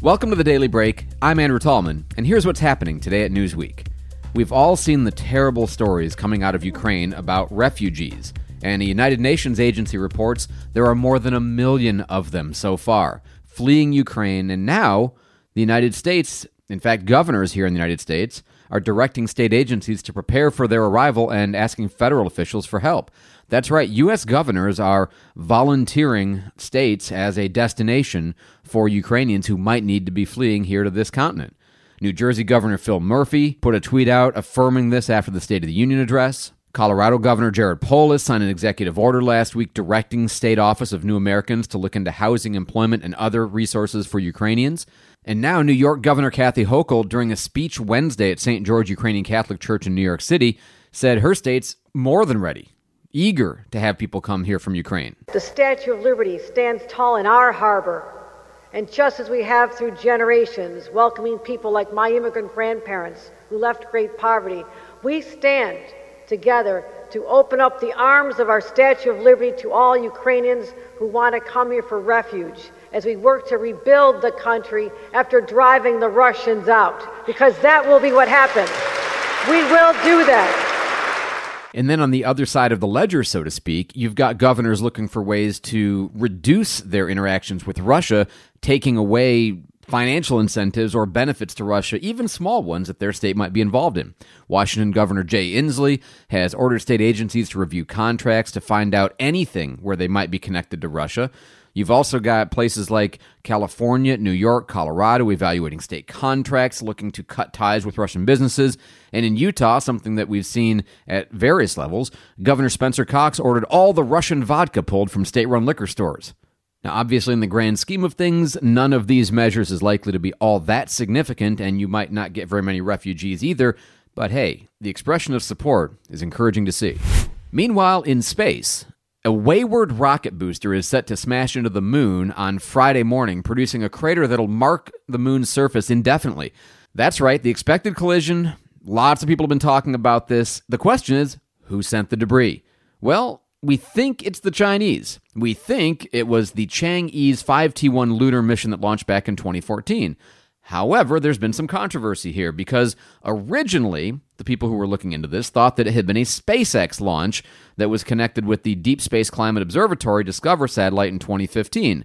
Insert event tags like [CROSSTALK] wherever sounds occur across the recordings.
Welcome to the Daily Break. I'm Andrew Tallman, and here's what's happening today at Newsweek. We've all seen the terrible stories coming out of Ukraine about refugees, and a United Nations agency reports there are more than a million of them so far fleeing Ukraine, and now the United States, in fact, governors here in the United States, are directing state agencies to prepare for their arrival and asking federal officials for help. That's right, U.S. governors are volunteering states as a destination for Ukrainians who might need to be fleeing here to this continent. New Jersey Governor Phil Murphy put a tweet out affirming this after the State of the Union address. Colorado Governor Jared Polis signed an executive order last week directing State Office of New Americans to look into housing, employment, and other resources for Ukrainians. And now, New York Governor Kathy Hochul, during a speech Wednesday at St. George Ukrainian Catholic Church in New York City, said her state's more than ready eager to have people come here from Ukraine. The Statue of Liberty stands tall in our harbor. And just as we have through generations, welcoming people like my immigrant grandparents who left great poverty, we stand together to open up the arms of our Statue of Liberty to all Ukrainians who want to come here for refuge as we work to rebuild the country after driving the Russians out. Because that will be what happens. We will do that. And then on the other side of the ledger, so to speak, you've got governors looking for ways to reduce their interactions with Russia, taking away financial incentives or benefits to Russia, even small ones that their state might be involved in. Washington Governor Jay Inslee has ordered state agencies to review contracts to find out anything where they might be connected to Russia. You've also got places like California, New York, Colorado evaluating state contracts, looking to cut ties with Russian businesses. And in Utah, something that we've seen at various levels, Governor Spencer Cox ordered all the Russian vodka pulled from state run liquor stores. Now, obviously, in the grand scheme of things, none of these measures is likely to be all that significant, and you might not get very many refugees either. But hey, the expression of support is encouraging to see. Meanwhile, in space, a wayward rocket booster is set to smash into the moon on Friday morning, producing a crater that'll mark the moon's surface indefinitely. That's right, the expected collision. Lots of people have been talking about this. The question is who sent the debris? Well, we think it's the Chinese. We think it was the Chang'e's 5T1 lunar mission that launched back in 2014. However, there's been some controversy here because originally the people who were looking into this thought that it had been a SpaceX launch that was connected with the Deep Space Climate Observatory DSCOVR satellite in 2015.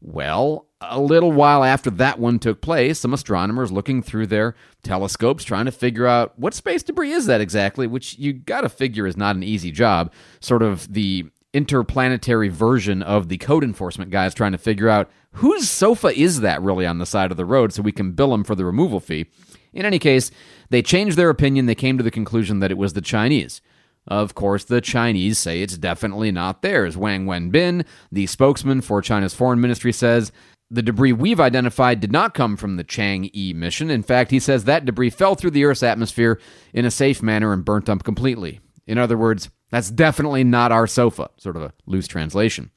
Well, a little while after that one took place, some astronomers looking through their telescopes trying to figure out what space debris is that exactly, which you got to figure is not an easy job. Sort of the interplanetary version of the code enforcement guys trying to figure out whose sofa is that really on the side of the road so we can bill them for the removal fee. In any case, they changed their opinion. They came to the conclusion that it was the Chinese. Of course, the Chinese say it's definitely not theirs. Wang Wenbin, the spokesman for China's foreign ministry, says the debris we've identified did not come from the Chang'e mission. In fact, he says that debris fell through the Earth's atmosphere in a safe manner and burnt up completely. In other words, that's definitely not our sofa, sort of a loose translation.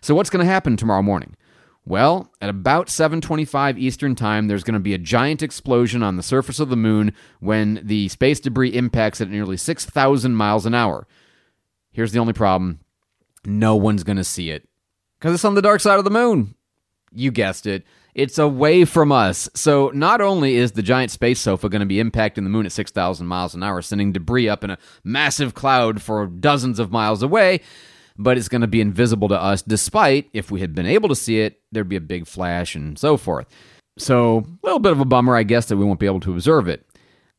So what's going to happen tomorrow morning? Well, at about 7:25 Eastern Time, there's going to be a giant explosion on the surface of the moon when the space debris impacts at nearly 6,000 miles an hour. Here's the only problem. No one's going to see it cuz it's on the dark side of the moon. You guessed it. It's away from us. So not only is the giant space sofa going to be impacting the moon at 6,000 miles an hour, sending debris up in a massive cloud for dozens of miles away, but it's going to be invisible to us, despite if we had been able to see it, there'd be a big flash and so forth. So a little bit of a bummer, I guess, that we won't be able to observe it.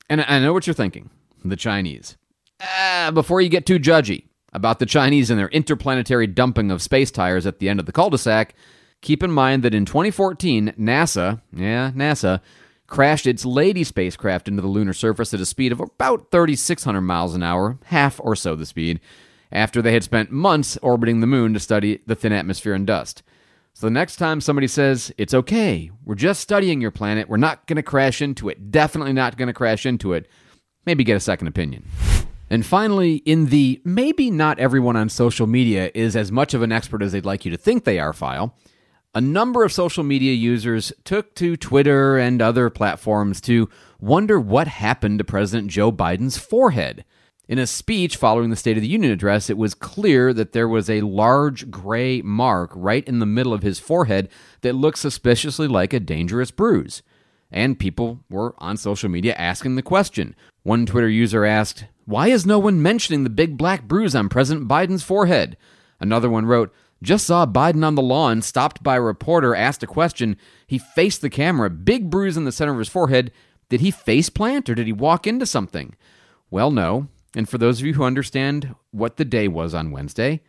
And I know what you're thinking the Chinese. Ah, before you get too judgy about the Chinese and their interplanetary dumping of space tires at the end of the cul de sac, Keep in mind that in 2014, NASA, yeah, NASA, crashed its LADEE spacecraft into the lunar surface at a speed of about 3,600 miles an hour, half or so the speed, after they had spent months orbiting the moon to study the thin atmosphere and dust. So the next time somebody says, it's okay, we're just studying your planet, we're not going to crash into it, definitely not going to crash into it, maybe get a second opinion. And finally, in the maybe not everyone on social media is as much of an expert as they'd like you to think they are file, a number of social media users took to Twitter and other platforms to wonder what happened to President Joe Biden's forehead. In a speech following the State of the Union address, it was clear that there was a large gray mark right in the middle of his forehead that looked suspiciously like a dangerous bruise. And people were on social media asking the question. One Twitter user asked, Why is no one mentioning the big black bruise on President Biden's forehead? Another one wrote, Just saw Biden on the lawn, stopped by a reporter, asked a question. He faced the camera, big bruise in the center of his forehead. Did he face plant or did he walk into something? Well, no. And for those of you who understand what the day was on Wednesday,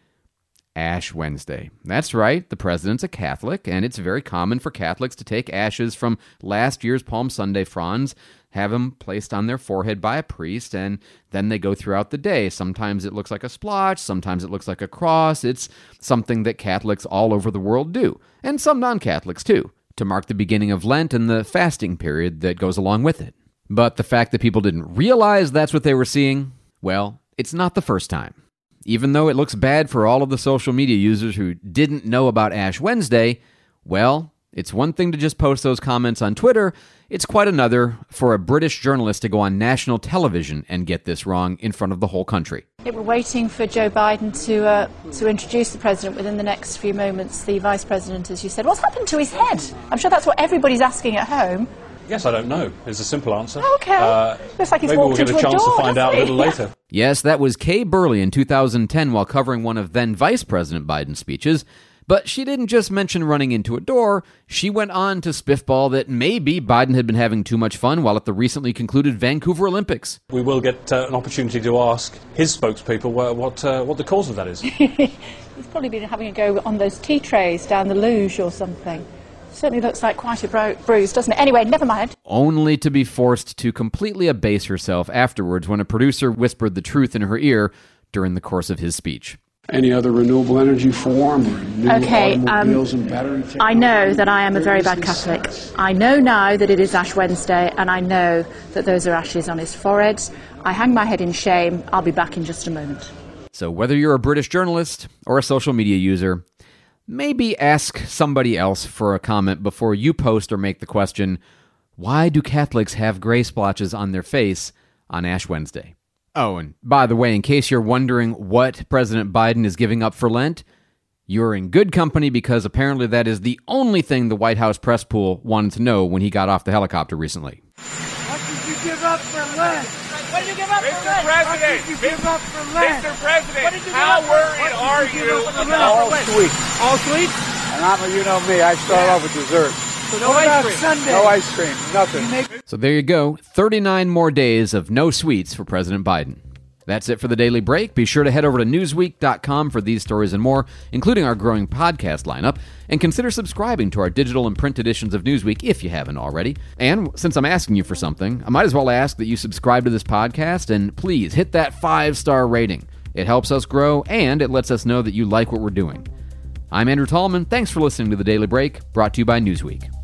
Ash Wednesday. That's right, the president's a Catholic, and it's very common for Catholics to take ashes from last year's Palm Sunday fronds, have them placed on their forehead by a priest, and then they go throughout the day. Sometimes it looks like a splotch, sometimes it looks like a cross. It's something that Catholics all over the world do, and some non Catholics too, to mark the beginning of Lent and the fasting period that goes along with it. But the fact that people didn't realize that's what they were seeing, well, it's not the first time. Even though it looks bad for all of the social media users who didn't know about Ash Wednesday, well, it's one thing to just post those comments on Twitter. It's quite another for a British journalist to go on national television and get this wrong in front of the whole country. We're waiting for Joe Biden to uh, to introduce the president within the next few moments. The vice president, as you said, what's happened to his head? I'm sure that's what everybody's asking at home. Yes, I don't know. Is a simple answer. Okay. Uh, Looks like he's maybe we'll get into a chance door, to find out a little later. [LAUGHS] Yes, that was Kay Burley in 2010 while covering one of then Vice President Biden's speeches. But she didn't just mention running into a door, she went on to spiffball that maybe Biden had been having too much fun while at the recently concluded Vancouver Olympics. We will get uh, an opportunity to ask his spokespeople what what, uh, what the cause of that is. [LAUGHS] he's probably been having a go on those tea trays down the luge or something. Certainly looks like quite a bro- bruise, doesn't it? Anyway, never mind. Only to be forced to completely abase herself afterwards when a producer whispered the truth in her ear during the course of his speech. Any other renewable energy form or new Okay, um, and battery? I know that I am a very bad Catholic. I know now that it is Ash Wednesday, and I know that those are ashes on his forehead. I hang my head in shame. I'll be back in just a moment. So, whether you're a British journalist or a social media user, maybe ask somebody else for a comment before you post or make the question why do Catholics have gray splotches on their face on Ash Wednesday? Oh, and by the way, in case you're wondering what President Biden is giving up for Lent, you're in good company because apparently that is the only thing the White House press pool wanted to know when he got off the helicopter recently. What did you give up for Lent? What did you give up Mr. for Lent? President, what did you give up for Lent? Mr. President, What did you give how up for- worried are you give you up for Lent? about All sweets. All sweets? And I'm, you know me, I start off with dessert. So no ice cream. Sunday. No ice cream, nothing. Make So there you go 39 more days of no sweets for President Biden. That's it for the daily break. Be sure to head over to Newsweek.com for these stories and more, including our growing podcast lineup, and consider subscribing to our digital and print editions of Newsweek if you haven't already. And since I'm asking you for something, I might as well ask that you subscribe to this podcast and please hit that five star rating. It helps us grow and it lets us know that you like what we're doing. I'm Andrew Tallman. Thanks for listening to the Daily Break, brought to you by Newsweek.